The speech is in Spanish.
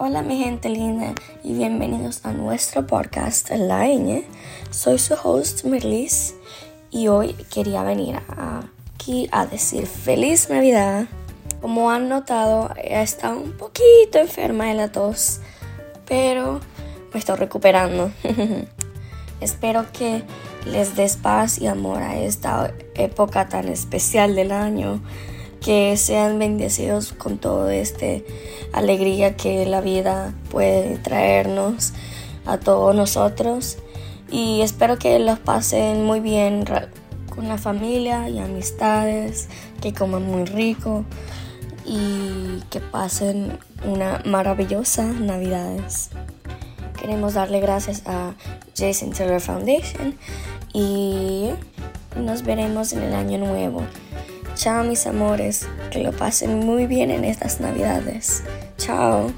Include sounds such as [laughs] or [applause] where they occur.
Hola mi gente linda y bienvenidos a nuestro podcast La Ñ. Soy su host Merlis y hoy quería venir aquí a decir feliz Navidad. Como han notado, he estado un poquito enferma de la tos, pero me estoy recuperando. [laughs] Espero que les des paz y amor a esta época tan especial del año que sean bendecidos con toda esta alegría que la vida puede traernos a todos nosotros y espero que los pasen muy bien con la familia y amistades, que coman muy rico y que pasen una maravillosa Navidades. Queremos darle gracias a Jason Taylor Foundation y nos veremos en el año nuevo. Chao mis amores, que lo pasen muy bien en estas navidades. Chao.